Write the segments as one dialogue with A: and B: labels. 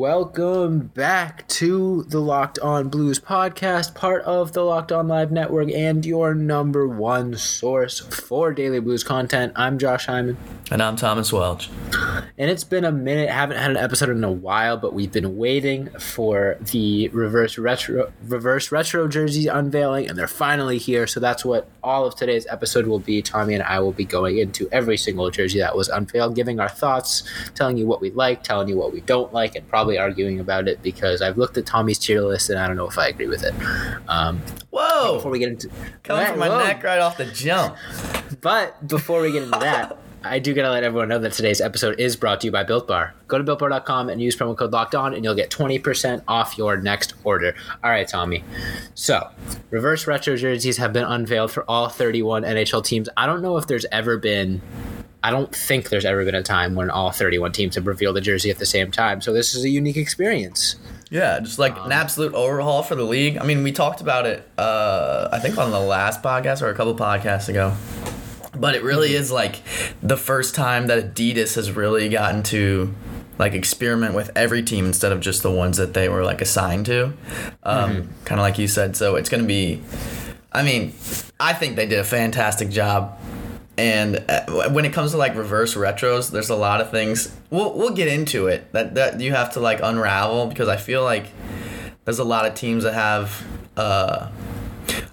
A: Welcome back to the Locked On Blues podcast, part of the Locked On Live Network and your number one source for daily blues content. I'm Josh Hyman.
B: And I'm Thomas Welch.
A: And it's been a minute, haven't had an episode in a while, but we've been waiting for the reverse retro reverse retro jerseys unveiling, and they're finally here. So that's what all of today's episode will be. Tommy and I will be going into every single jersey that was unveiled, giving our thoughts, telling you what we like, telling you what we don't like, and probably arguing about it because I've looked at Tommy's tier list and I don't know if I agree with it. Um,
B: Whoa!
A: Before we get into
B: coming from my
A: whoa.
B: neck right off the jump.
A: But before we get into that, I do gotta let everyone know that today's episode is brought to you by Built Bar. Go to builtbar.com and use promo code locked on and you'll get 20% off your next order. All right, Tommy. So, reverse retro jerseys have been unveiled for all 31 NHL teams. I don't know if there's ever been I don't think there's ever been a time when all 31 teams have revealed a jersey at the same time. So this is a unique experience.
B: Yeah, just like an absolute overhaul for the league. I mean, we talked about it, uh, I think on the last podcast or a couple podcasts ago. But it really is like the first time that Adidas has really gotten to like experiment with every team instead of just the ones that they were like assigned to. Um,
A: Mm-hmm.
B: Kind of like you said. So it's going to be, I mean, I think they did a fantastic job. And uh, when it comes to like reverse retros, there's a lot of things. We'll we'll get into it that that you have to like unravel because I feel like there's a lot of teams that have uh,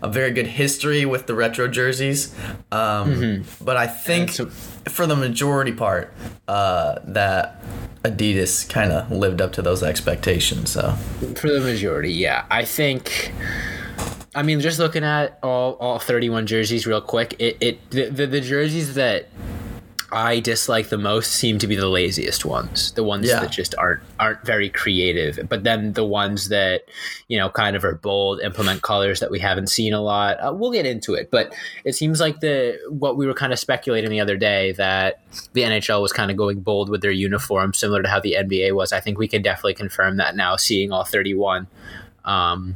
B: a very good history with the retro jerseys. Um, But I think
A: so-
B: for the majority part, uh, that Adidas kind of lived up to those expectations. So
A: For the majority, yeah. I think. I mean, just looking at all, all 31 jerseys real quick, it, it the, the, the jerseys that I dislike the most seem to be the laziest ones, the ones
B: Yeah.
A: that just aren't aren't very creative. But then the ones that you know kind of are bold, implement colors that we haven't seen a lot. Uh, we'll get into it, but it seems like the what we were kind of speculating the other day that the NHL was kind of going bold with their uniform, similar to how the NBA was. I think we can definitely confirm that now, seeing all 31. Um,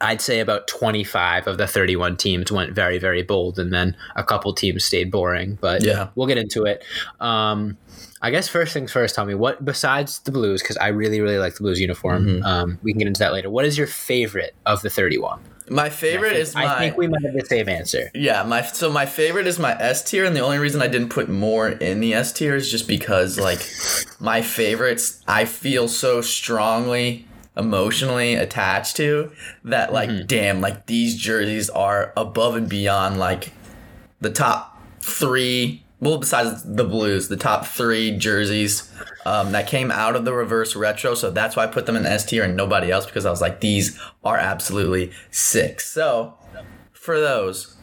A: I'd say about 25 of the 31 teams went very, very bold, and then a couple teams stayed boring. But
B: Yeah.
A: we'll get into it. Um, I guess first things first, tell me what besides the Blues, because I really, really like the Blues uniform. Um, we can get into that later. What is your favorite of the 31?
B: my favorite
A: think,
B: is my.
A: I think we might have the same answer.
B: Yeah, my so my favorite is my S tier, and the only reason I didn't put more in the S tier is just because like my favorites I feel so strongly emotionally attached to that like mm-hmm. damn like these jerseys are above and beyond like the top three well besides the blues the top three jerseys um, that came out of the reverse retro. So that's why i put them in S tier and nobody else because i was like these are absolutely sick. So for those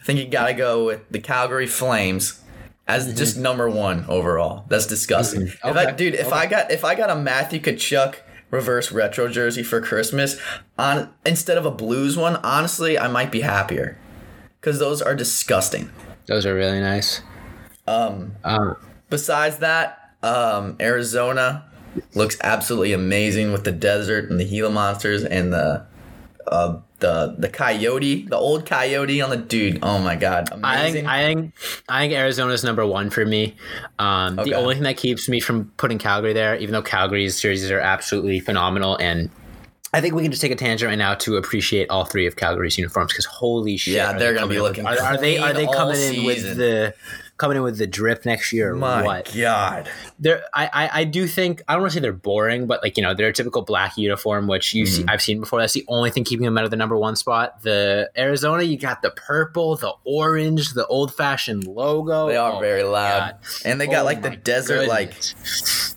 B: I think you gotta go with the Calgary Flames as mm-hmm. just number one overall. That's disgusting. Mm-hmm. If I, dude, if I got if I got a Matthew Tkachuk reverse retro jersey for Christmas on instead of a Blues one, honestly, I might be happier because those are disgusting.
A: Those are really nice.
B: Um,
A: Um,
B: besides that, um, Arizona looks absolutely amazing with the desert and the Gila monsters and the uh, the the coyote, the old coyote on the dude. Oh my god,
A: I think I think I think Arizona's number one for me. Um,
B: Okay.
A: The only thing that keeps me from putting Calgary there, even though Calgary's jerseys are absolutely phenomenal, and I think we can just take a tangent right now to appreciate all three of Calgary's uniforms because holy shit,
B: Yeah, they're
A: they
B: gonna be looking
A: Are, are they are they coming in with the coming in with the drip next year or
B: my
A: what?
B: god.
A: They're I, I I do think I don't want to say they're boring, but like you know they're a typical black uniform, which you
B: Mm-hmm.
A: see I've seen before. That's the only thing keeping them out of the number one spot. The Arizona, you got the purple, the orange, the old fashioned logo.
B: They are
A: Oh
B: very loud,
A: God.
B: and they got
A: Oh
B: like the desert like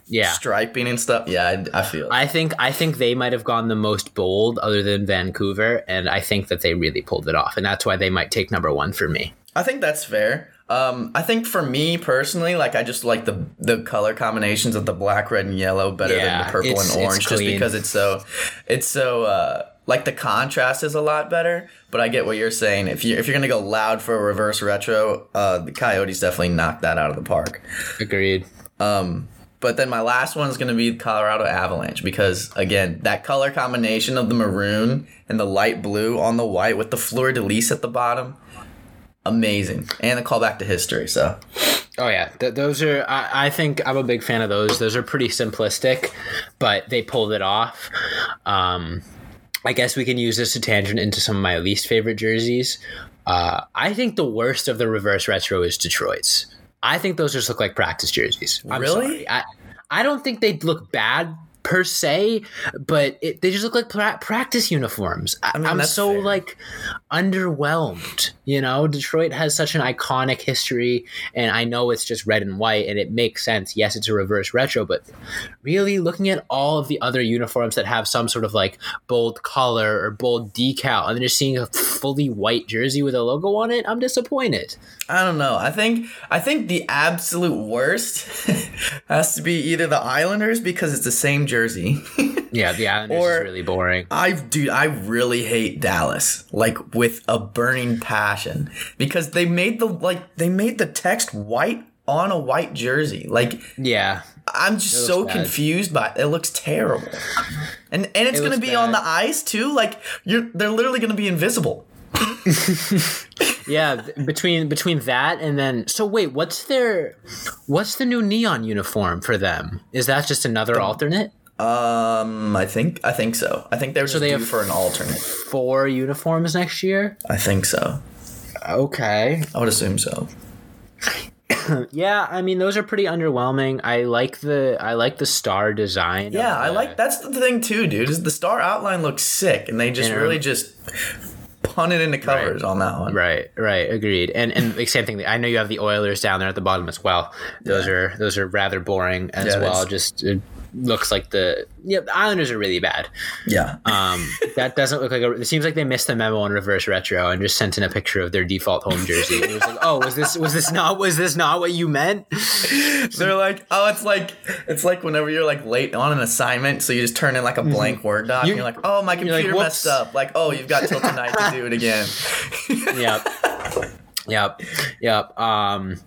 A: yeah.
B: striping and stuff. Yeah, I, I feel.
A: I think I think they might have gone the most bold, other than Vancouver, and I think that they really pulled it off, and that's why they might take number one for me.
B: I think that's fair. Um, I think for me personally, like I just like the the color combinations of the black, red, and yellow better
A: Yeah,
B: than the purple and orange, just because it's so it's so uh, like the contrast is a lot better. But I get what you're saying. If you if you're gonna go loud for a reverse retro, uh, the Coyotes definitely knocked that out of the park.
A: Agreed.
B: Um, but then my last one is going to be Colorado Avalanche because again, that color combination of the maroon and the light blue on the white with the fleur de lis at the bottom, amazing, and the callback to history. So
A: Oh yeah, Th- those are. I, I think I'm a big fan of those. Those are pretty simplistic, but they pulled it off. Um, I guess we can use this to tangent into some of my least favorite jerseys. Uh, I think the worst of the reverse retro is Detroit's. I think those just look like practice jerseys. I'm
B: Really?
A: sorry. I I don't think they look bad per se, but it, they just look like pra- practice uniforms. I,
B: mean,
A: I'm
B: that's
A: so
B: fair.
A: like underwhelmed. You know, Detroit has such an iconic history, and I know it's just red and white, and it makes sense. Yes, it's a reverse retro, but really looking at all of the other uniforms that have some sort of like bold color or bold decal, and then just seeing a fully white jersey with a logo on it, I'm disappointed.
B: I don't know. I think I think the absolute worst has to be either the Islanders because it's the same jersey.
A: Yeah, the Islanders
B: Or-
A: is really boring.
B: I dude, I really hate Dallas like with a burning passion because they made the like they made the text white on a white jersey. Like
A: Yeah,
B: I'm just so
A: bad.
B: confused by it. It looks terrible. And and it's
A: It
B: going to be on the
A: bad.
B: ice too. Like you're they're literally going to be invisible.
A: Yeah. Between between that and then, so wait, what's their what's the new neon uniform for them? Is that just another alternate?
B: Um, I think I think so. I think they're just
A: they have-
B: for an alternate.
A: Four uniforms next year.
B: I think so.
A: Okay.
B: I would assume so.
A: Yeah, I mean those are pretty underwhelming. I like the I like the star design.
B: Yeah, I like that's the thing too, dude. Is the star outline looks sick, and they just really just punted into covers on that one.
A: Right, right, agreed. And and the same thing. I know you have the Oilers down there at the bottom as well. Those are those are rather boring as
B: Yeah,
A: well. Just it looks like the yeah. The Islanders are really bad.
B: Yeah.
A: Um, that doesn't look like a. It seems like they missed the memo on reverse retro and just sent in a picture of their default home jersey. It was like, oh, was this was this not was this not what you meant?
B: They're like, oh, it's like it's like whenever you're like late on an assignment, so you just turn in like a blank word doc,
A: Mm-hmm. You-
B: and you're like, oh, my
A: you're like,
B: computer messed up. Like, oh, you've got till tonight to do it again.
A: yep. Yep. Yep. Um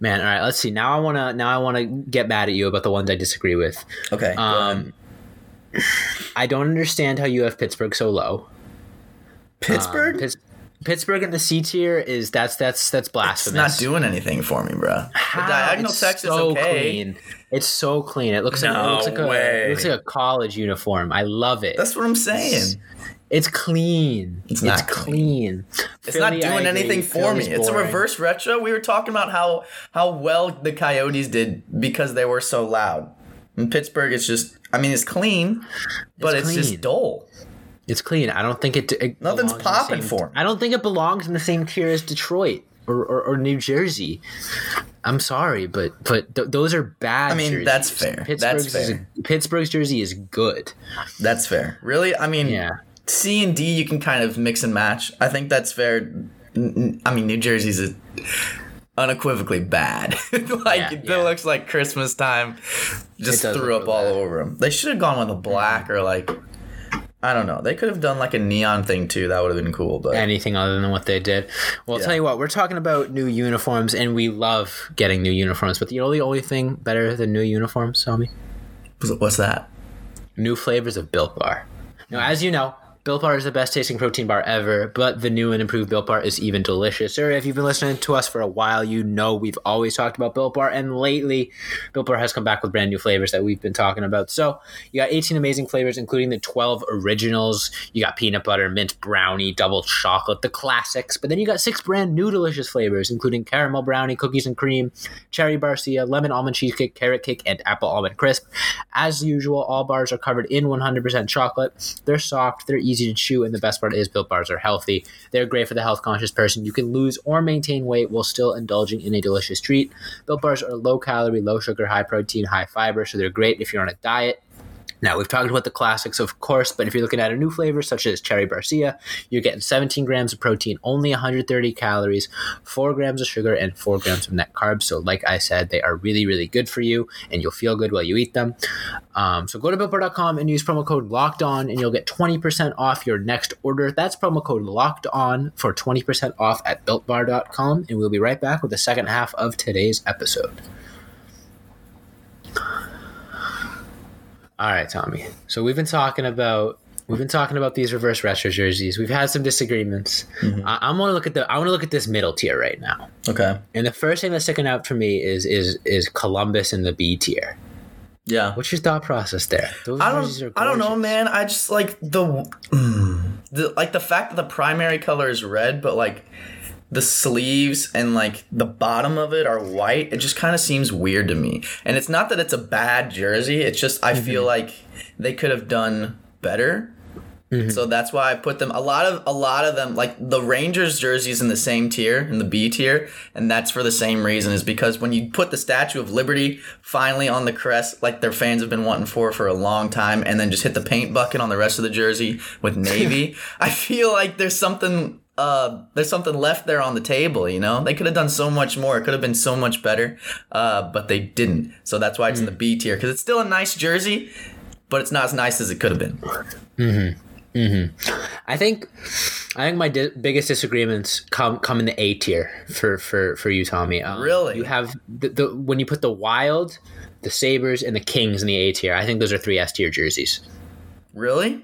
A: man, all right, let's see. Now I wanna now I wanna get mad at you about the ones I disagree with.
B: Okay.
A: Um I don't understand how you have Pittsburgh so low.
B: Pittsburgh.
A: Um, Pitts- Pittsburgh in the C tier is that's that's that's
B: it's
A: blasphemous.
B: not doing anything for me, bro. The diagonal
A: It's
B: text
A: so
B: is okay.
A: clean. It's so clean. It looks like it looks like a
B: way.
A: it looks like a college uniform. I love it.
B: That's what I'm saying.
A: It's clean.
B: It's not
A: clean.
B: It's not doing anything for me. It's a reverse retro. We were talking about how how well the Coyotes did because they were so loud. In Pittsburgh, it's just I mean, it's clean, but it's,
A: clean.
B: just dull.
A: It's clean. I don't think it. it
B: Nothing's
A: belongs in the
B: popping
A: same-
B: for 'em.
A: I don't think it belongs in the same tier as Detroit or, or, or New Jersey. I'm sorry, but but th- those are bad.
B: I mean,
A: jerseys.
B: that's fair. That's
A: Pittsburgh's is
B: fair.
A: Pittsburgh's jersey is good.
B: That's fair. Really, I mean,
A: Yeah.
B: C and D you can kind of mix and match. I think that's fair. I mean, New Jersey's a unequivocally bad. like
A: Yeah,
B: it
A: yeah.
B: looks like Christmas time. Just threw up all
A: bad.
B: over them. They should have gone with a black or like I don't know. They could have done like a neon thing too. That would have been cool. But
A: anything other than what they did. Well, I'll
B: Yeah.
A: tell you what, we're talking about new uniforms, and we love getting new uniforms. But you know the only thing better than new uniforms, Tommy?
B: what's that?
A: New flavors of Built Bar. Now, as you know, Built Bar is the best tasting protein bar ever, but the new and improved Built Bar is even deliciouser. If you've been listening to us for a while, you know we've always talked about Built Bar, and lately, Built Bar has come back with brand new flavors that we've been talking about. So, you got 18 amazing flavors, including the 12 originals. You got peanut butter, mint brownie, double chocolate, the classics. But then you got six brand new delicious flavors, including caramel brownie, cookies and cream, cherry barcia, lemon almond cheesecake, carrot cake, and apple almond crisp. As usual, all bars are covered in 100% chocolate. They're soft, they're easy to chew, and the best part is Built Bars are healthy. They're great for the health conscious person. You can lose or maintain weight while still indulging in a delicious treat. Built Bars are low calorie, low sugar, high protein, high fiber, so they're great if you're on a diet. Now, we've talked about the classics, of course, but if you're looking at a new flavor such as Cherry Barcia, you're getting 17 grams of protein, only 130 calories, 4 grams of sugar, and 4 grams of net carbs. So, like I said, they are really, really good for you, and you'll feel good while you eat them. Um, so, go to BuiltBar.com and use promo code LOCKED ON, and you'll get 20% off your next order. That's promo code LOCKED ON for 20% off at BuiltBar.com, and we'll be right back with the second half of today's episode. All right, Tommy. So we've been talking about we've been talking about these reverse retro jerseys. We've had some disagreements. I, I want to look at the I want to look at this middle tier right now.
B: Okay.
A: And the first thing that's sticking out for me is is is Columbus in the B tier.
B: Yeah.
A: What's your thought process there? Those
B: I don't. I don't know, man. I just like the, mm, the like the fact that the primary color is red, but like the sleeves and like the bottom of it are white. It just kind of seems weird to me. And it's not that it's a bad jersey. It's just I feel mm-hmm. like they could have done better. Mm-hmm. So that's why I put them. A lot of a lot of them, like the Rangers jerseys, in the same tier, in the B tier, and that's for the same reason. Is because when you put the Statue of Liberty finally on the crest, like their fans have been wanting for for a long time, and then just hit the paint bucket on the rest of the jersey with navy, I feel like there's something. Uh, there's something left there on the table, you know. They could have done so much more. It could have been so much better, uh, but they didn't. So that's why it's in the B tier because it's still a nice jersey, but it's not as nice as it could have been. Mhm. Mhm.
A: I think I think my di- biggest disagreements come come in the A tier for for for you, Tommy. Um,
B: Really?
A: You have the, the when you put the Wild, the Sabres, and the Kings in the A tier. I think those are three S tier jerseys.
B: Really?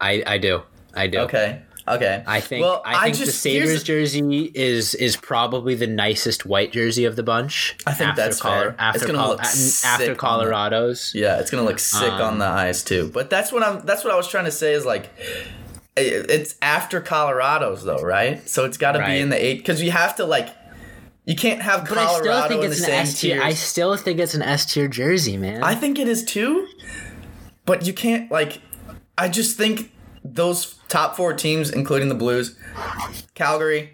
A: I I do. I do.
B: Okay. Okay.
A: I think
B: Well,
A: I think the
B: just-
A: Sabres jersey is is probably the nicest white jersey of the bunch.
B: I think that's fair.
A: After,
B: It's gonna
A: Col-
B: look
A: after
B: on the-
A: Colorado's.
B: Yeah, it's gonna look sick
A: Um,
B: on the eyes too. But that's what I'm. That's what I was trying to say. Is like, it's after Colorado's though, right? So it's got to
A: Right.
B: be in the eight because you have to like, you can't have
A: But I
B: Colorado
A: still think
B: in the
A: it's an
B: same
A: S tier. I still think it's an S tier jersey, man.
B: I think it is too, but you can't like. I just think those top four teams, including the Blues, Calgary,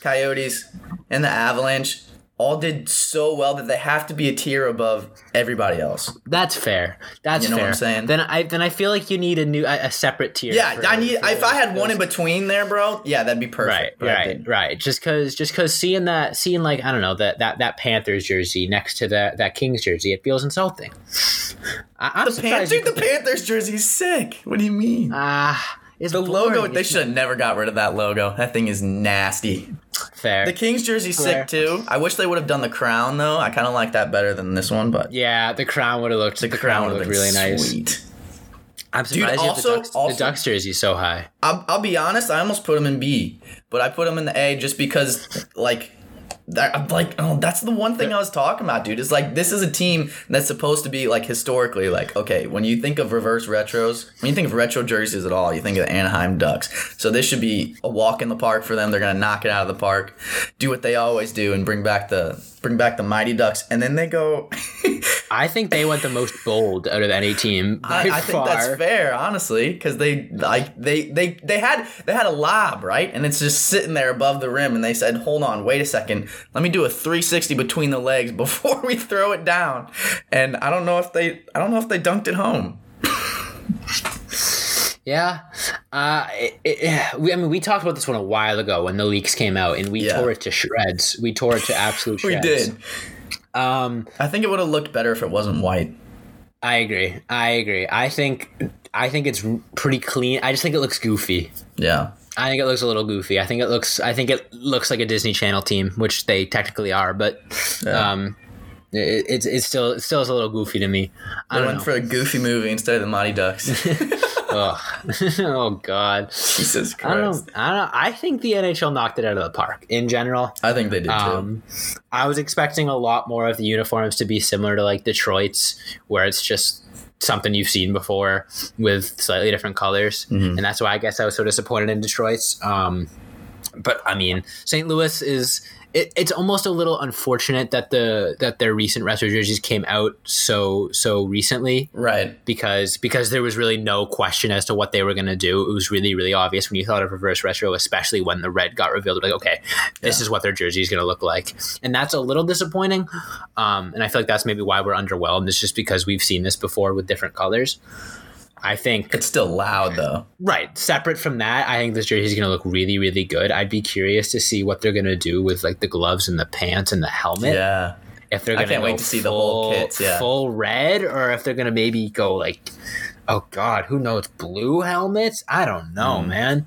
B: Coyotes, and the Avalanche, all did so well that they have to be a tier above everybody else.
A: That's fair. That's
B: You know what
A: fair.
B: I'm saying?
A: Then I then I feel like you need a new a, a separate tier.
B: Yeah,
A: for-
B: I need. If I had
A: those-
B: one in between there, bro, yeah, that'd be
A: Right,
B: perfect. but
A: right, right. Just cause, just cause seeing that, seeing like I don't know that that that Panthers jersey next to that that Kings jersey, it feels insulting. I, I'm
B: The Panthers, the Panthers jersey's sick. What do you mean?
A: Ah, it's
B: the logo, they should have never got rid of that logo. That thing is nasty.
A: Fair.
B: The Kings jersey's
A: Fair.
B: sick too. I wish they would have done the crown though. I kind of like that better than this one, but
A: yeah, the crown would have looked. The, crown would
B: would've
A: have looked
B: been
A: really nice.
B: Sweet.
A: I'm
B: Dude,
A: surprised you have
B: also-
A: the Ducks,
B: also-
A: the Ducks jersey so high.
B: I'll, I'll be honest. I almost put him in B, but I put him in the A just because, like, that, I'm like, oh, that's the one thing I was talking about, dude. Is like this is a team that's supposed to be like historically, like, okay, when you think of reverse retros, when you think of retro jerseys at all, you think of the Anaheim Ducks. So this should be a walk in the park for them. They're gonna knock it out of the park, do what they always do, and bring back the bring back the mighty Ducks. And then they go.
A: I think they went the most bold out of any team
B: I, I think that's fair, honestly, because they like they they they had they had a lob right, and it's just sitting there above the rim, and they said, "Hold on, wait a second, let me do a 360 between the legs before we throw it down." And I don't know if they I don't know if they dunked it home.
A: Yeah, uh, it, it, we, I mean, we talked about this one a while ago when the leaks came out, and we
B: Yeah.
A: tore it to shreds. We tore it to absolute
B: We
A: shreds.
B: We did.
A: Um,
B: I think it would have looked better if it wasn't white.
A: I agree. I agree. I think I think it's pretty clean. I just think it looks goofy.
B: Yeah.
A: I think it looks a little goofy. I think it looks. I think it looks like a Disney Channel team, which they technically are, but
B: Yeah.
A: um, it, it's it's still it still is a little goofy to me. I
B: They went
A: know.
B: for a goofy movie instead of the Mighty Ducks.
A: Ugh. oh God.
B: Jesus
A: I don't. I don't. know. I think the NHL knocked it out of the park in general.
B: I think they did too.
A: Um, I was expecting a lot more of the uniforms to be similar to like Detroit's, where it's just something you've seen before with slightly different colors,
B: Mm-hmm.
A: and that's why I guess I was so disappointed in Detroit's. Um, but I mean, St. Louis is it, it's almost a little unfortunate that the that their recent retro jerseys came out so so recently
B: Right.
A: because because there was really no question as to what they were going to do. It was really really obvious when you thought of reverse retro, especially when the red got revealed. Like, okay, this
B: Yeah.
A: is what their jersey is going to look like, and that's a little disappointing. Um, and I feel like that's maybe why we're underwhelmed. It's just because we've seen this before with different colors. I think
B: It's still loud though.
A: Right. Separate from that, I think this jersey is going to look really, really good. I'd be curious to see what they're going to do with like the gloves and the pants and the helmet.
B: Yeah.
A: If they're
B: I
A: going to
B: can't wait to see the whole kits, yeah.
A: full red, or if they're going to maybe go like, oh god, who knows, blue helmets? I don't know, man.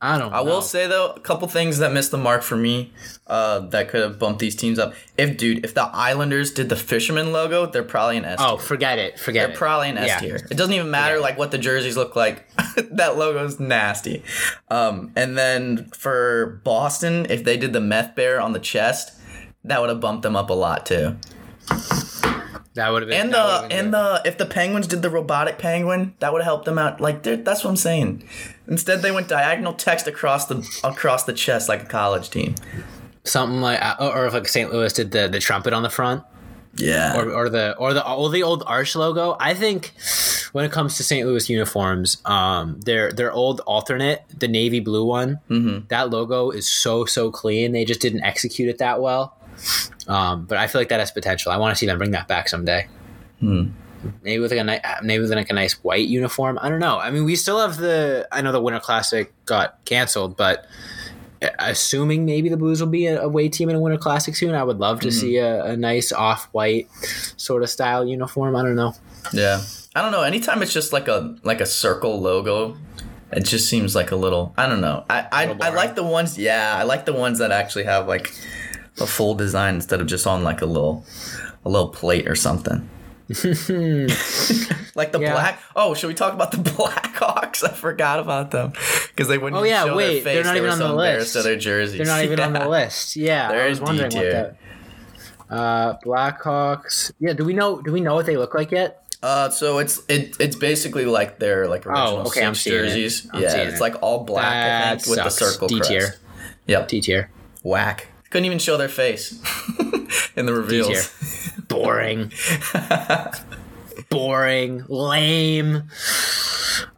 A: I don't.
B: Mm. I
A: know.
B: will say though, a couple things that missed the mark for me uh, that could have bumped these teams up. If dude, if the Islanders did the fisherman logo, they're probably an S.
A: Oh, forget it. Forget it.
B: they're
A: it.
B: probably an S
A: Yeah.
B: tier. It doesn't even matter like what the jerseys look like. that logo's nasty. Um, and then for Boston, if they did the meth bear on the chest, that would have bumped them up a lot too.
A: That would have been.
B: And the and
A: good.
B: the if the Penguins did the robotic penguin, that would have helped them out. Like that's what I'm saying. Instead, they went diagonal text across the across the chest like a college team.
A: something like, uh, or if like St. Louis did the the trumpet on the front.
B: Yeah.
A: or, or the or the or the old Arch logo. I think when it comes to St. Louis uniforms, um, their their old alternate, the navy blue one,
B: Mm-hmm.
A: that logo is so so clean. They just didn't execute it that well. Um, but I feel like that has potential. I want to see them bring that back someday.
B: Hmm.
A: Maybe with like a ni- maybe with like a nice white uniform. I don't know. I mean, we still have the. I know the Winter Classic got canceled, but assuming maybe the Blues will be a away team in a Winter Classic soon, I would love to
B: Mm-hmm.
A: see a, a nice off white sort of style uniform. I don't know.
B: Yeah. I don't know. Anytime it's just like a like a circle logo, it just seems like a little. I don't know. I I, I like the ones. Yeah, I like the ones that actually have like a full design instead of just on like a little a little plate or something. like the
A: Yeah.
B: black. Oh, should we talk about the Blackhawks? I forgot about them because they wouldn't.
A: Oh, yeah,
B: show
A: wait,
B: their
A: they're not
B: They
A: even on
B: so
A: the list.
B: of their jerseys.
A: They're not even on the list. Yeah,
B: They're
A: I was
B: in
A: wondering
B: D-tier.
A: that. Uh, Blackhawks. Yeah, do we know? Do we know what they look like yet?
B: Uh, so it's it it's basically like their like original
A: Oh, okay,
B: six
A: seeing it.
B: jerseys. Yeah, it's
A: it.
B: like all black
A: That
B: with the circle
A: D tier.
B: Yep,
A: D tier.
B: whack. Couldn't even show their face in the reveals.
A: Boring. Boring. Lame.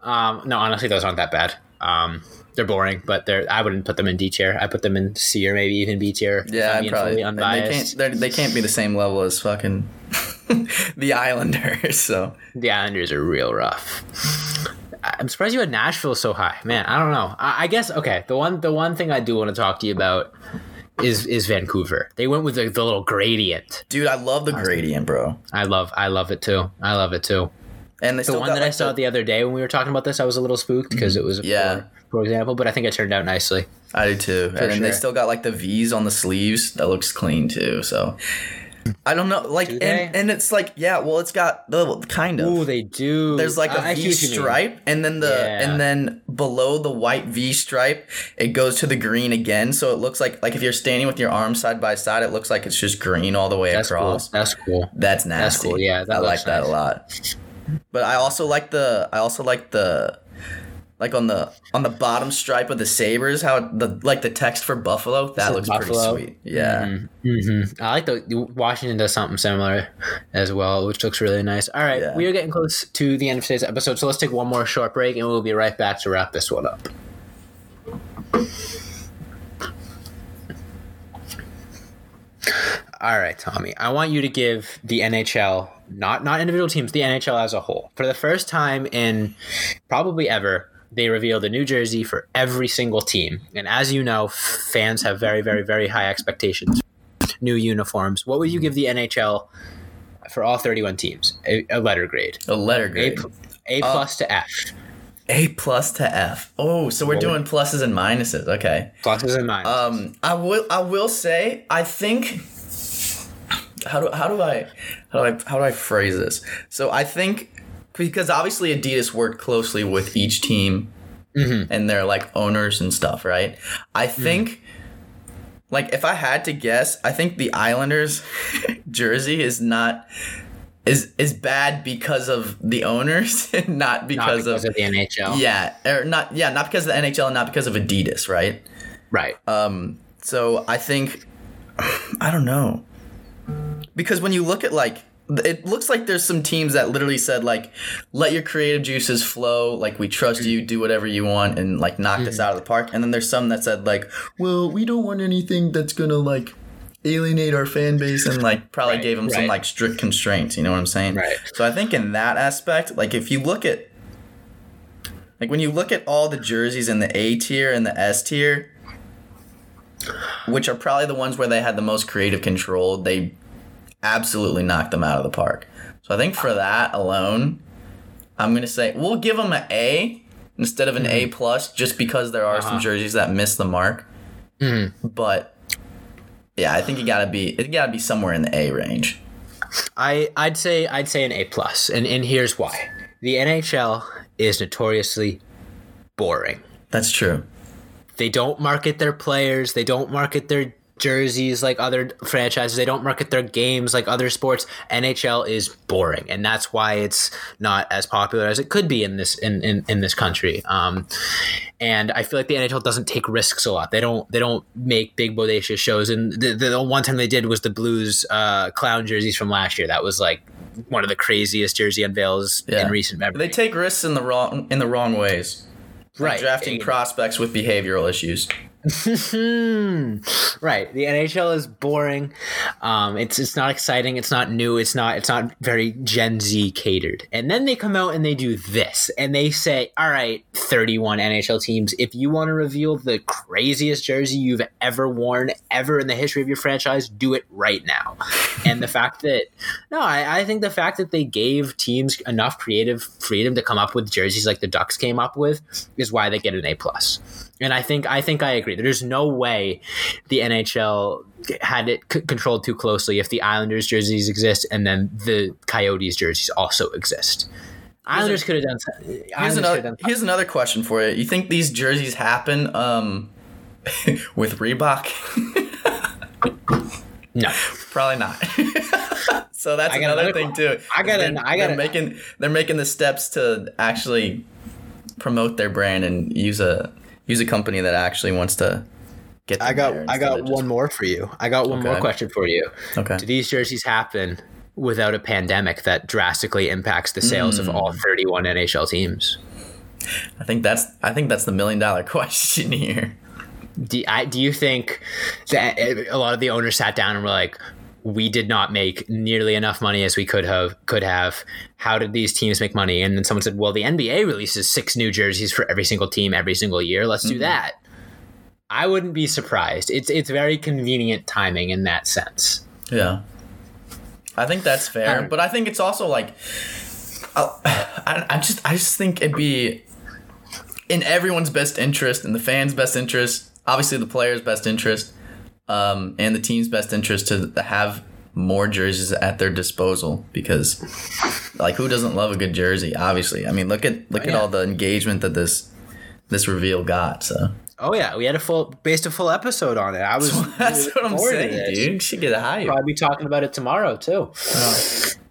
A: Um, no, honestly, those aren't that bad. Um, they're boring, but they're. I wouldn't put them in D tier. I put them in C or maybe even B tier.
B: Yeah,
A: I'm
B: probably. and They
A: unbiased.
B: can't. They can't be the same level as fucking the Islanders. So
A: The Islanders are real rough. I'm surprised you had Nashville so high, man. I don't know. I, I guess okay. The one, the one thing I do want to talk to you about is is Vancouver. They went with the, the little gradient.
B: dude, I love the gradient, bro.
A: I love, I love it too. I love it too.
B: And they
A: The one that I saw the other day when we were talking about this, I was a little spooked because mm-hmm. it was
B: Yeah.
A: for, for example, but I think it turned out nicely.
B: I do too. and then they still got like the V's on the sleeves. That looks clean too. So I don't know. Like and, and it's like yeah. Well, it's got the kind of.
A: Oh, they do.
B: There's like a
A: I- I
B: V stripe, and then the
A: Yeah.
B: and then below the white V stripe, it goes to the green again. So it looks like like if you're standing with your arms side by side, it looks like it's just green all the way
A: That's cool.
B: across.
A: That's cool.
B: That's nasty.
A: cool, yeah, that
B: I like
A: looks
B: that a lot. But I also like the I also like the like on the on the bottom stripe of the sabres how the like the text for buffalo that
A: it
B: looks
A: buffalo?
B: pretty sweet. Yeah.
A: hmm I like the Washington does something similar as well, which looks really nice. All right,
B: Yeah.
A: we are getting close to the end of today's episode, so let's take one more short break, and we'll be right back to wrap this one up. All right, Tommy. I want you to give the NHL, not not individual teams, the NHL as a whole, for the first time in probably ever, they revealed a new jersey for every single team. And as you know, fans have very, very, very high expectations. New uniforms. What would you give the NHL for all thirty-one teams? A, a letter grade.
B: A letter grade.
A: pl- a plus to F.
B: A plus to F. Oh, so we're doing pluses and minuses. Okay.
A: Pluses and minuses.
B: Um, I will. I will say. I think. How do how do I how do I how do I phrase this? So I think because obviously Adidas worked closely with each team and their like owners and stuff, right? I think. Like if I had to guess, I think the Islanders jersey is not is is bad because of the owners, not
A: not
B: because,
A: because
B: of,
A: of the NHL.
B: yeah, or not yeah, not because of the NHL and not because of Adidas, right?
A: Right.
B: Um, so I think I don't know because when you look at like it looks like there's some teams that literally said like let your creative juices flow. Like we trust you. Do whatever you want and like knock this out of the park. And then there's some that said like well we don't want anything that's gonna like alienate our fan base and like probably
A: Right,
B: gave them some like strict constraints you know what i'm saying?
A: Right.
B: so i think in that aspect like if you look at like when you look at all the jerseys in the a tier and the s tier which are probably the ones where they had the most creative control, they absolutely knocked them out of the park. So I think for that alone, I'm gonna say we'll give them an A instead of an A hmm. plus, just because there are some uh-huh. jerseys that miss the mark. Hmm. But yeah, I think you gotta be it gotta be somewhere in the A range.
A: I I'd say I'd say an A plus, and and here's why: the NHL is notoriously boring.
B: That's true.
A: They don't market their players. They don't market their jerseys like other franchises. They don't market their games like other sports. NHL is boring, and that's why it's not as popular as it could be in this in in, in this country. Um, and I feel like the NHL doesn't take risks a lot. They don't they don't make big bodacious shows. And the, the one time they did was the Blues uh, clown jerseys from last year. That was like one of the craziest jersey unveils
B: Yeah.
A: in recent memory.
B: They take risks in the wrong in the wrong ways. Like
A: Right.
B: Drafting prospects with behavioral issues.
A: Right. The NHL is boring. Um, it's it's not exciting. It's not new. It's not it's not very Gen Z catered. And then they come out and they do this, and they say, "All right, thirty-one NHL teams. If you want to reveal the craziest jersey you've ever worn ever in the history of your franchise, do it right now." and the fact that no, I, I think the fact that they gave teams enough creative freedom to come up with jerseys like the Ducks came up with is why they get an A plus. And I think I think I agree. There's no way the NHL had it c- controlled too closely if the Islanders jerseys exist and then the Coyotes jerseys also exist. Islanders could have done. some-
B: Here's another
A: done.
B: here's another question for you. You think these jerseys happen um, with Reebok?
A: No,
B: Probably not. so that's another
A: another
B: thing too.
A: I got
B: They're-
A: an- I got
B: they're making they're making the steps to actually promote their brand and use a use a company that actually wants to get.
A: I got I got
B: of just-
A: one more for you. I got one more question for you.
B: Okay.
A: Do these jerseys happen without a pandemic that drastically impacts the sales of all hmm. 31 NHL teams?
B: I think that's I think that's the million dollar question here.
A: do, I, do you think that eh, a lot of the owners sat down and were like we did not make nearly enough money as we could have could have. How did these teams make money? And then someone said well the nba releases six new jerseys for every single team every single year. Let's do that. I wouldn't be surprised. It's it's very convenient timing in that sense.
B: Yeah. I think that's fair,
A: Um,
B: but I think it's also like, I, I I just I just think it'd be in everyone's best interest, in the fans' best interest, obviously the players' best interest, um, and the team's best interest to have more jerseys at their disposal because, like, who doesn't love a good jersey? Obviously, I mean, look at look at
A: yeah.
B: all the engagement that this this reveal got. So
A: oh yeah we had a full based a full episode on it i was
B: that's what I'm saying, dude. You should get a hype.
A: probably be talking about it tomorrow too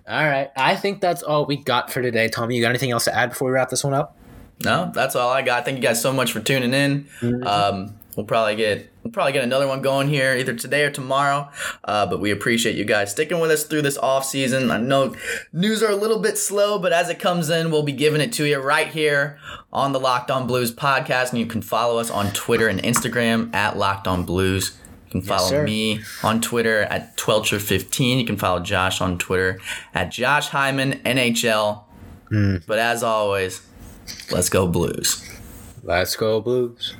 A: all right i think that's all we got for today tommy you got anything else to add before we wrap this one up
B: No, that's all I got. Thank you guys so much for tuning in. Um, we'll probably get we'll probably get another one going here either today or tomorrow. Uh, but we appreciate you guys sticking with us through this off season. I know news are a little bit slow, but as it comes in, we'll be giving it to you right here on the Locked On Blues podcast, and you can follow us on Twitter and Instagram at Locked On Blues. You can follow
A: sir.
B: me on Twitter at Twelcher15. You can follow Josh on Twitter at Josh Hyman NHL. But as always, let's go Blues.
A: let's go blues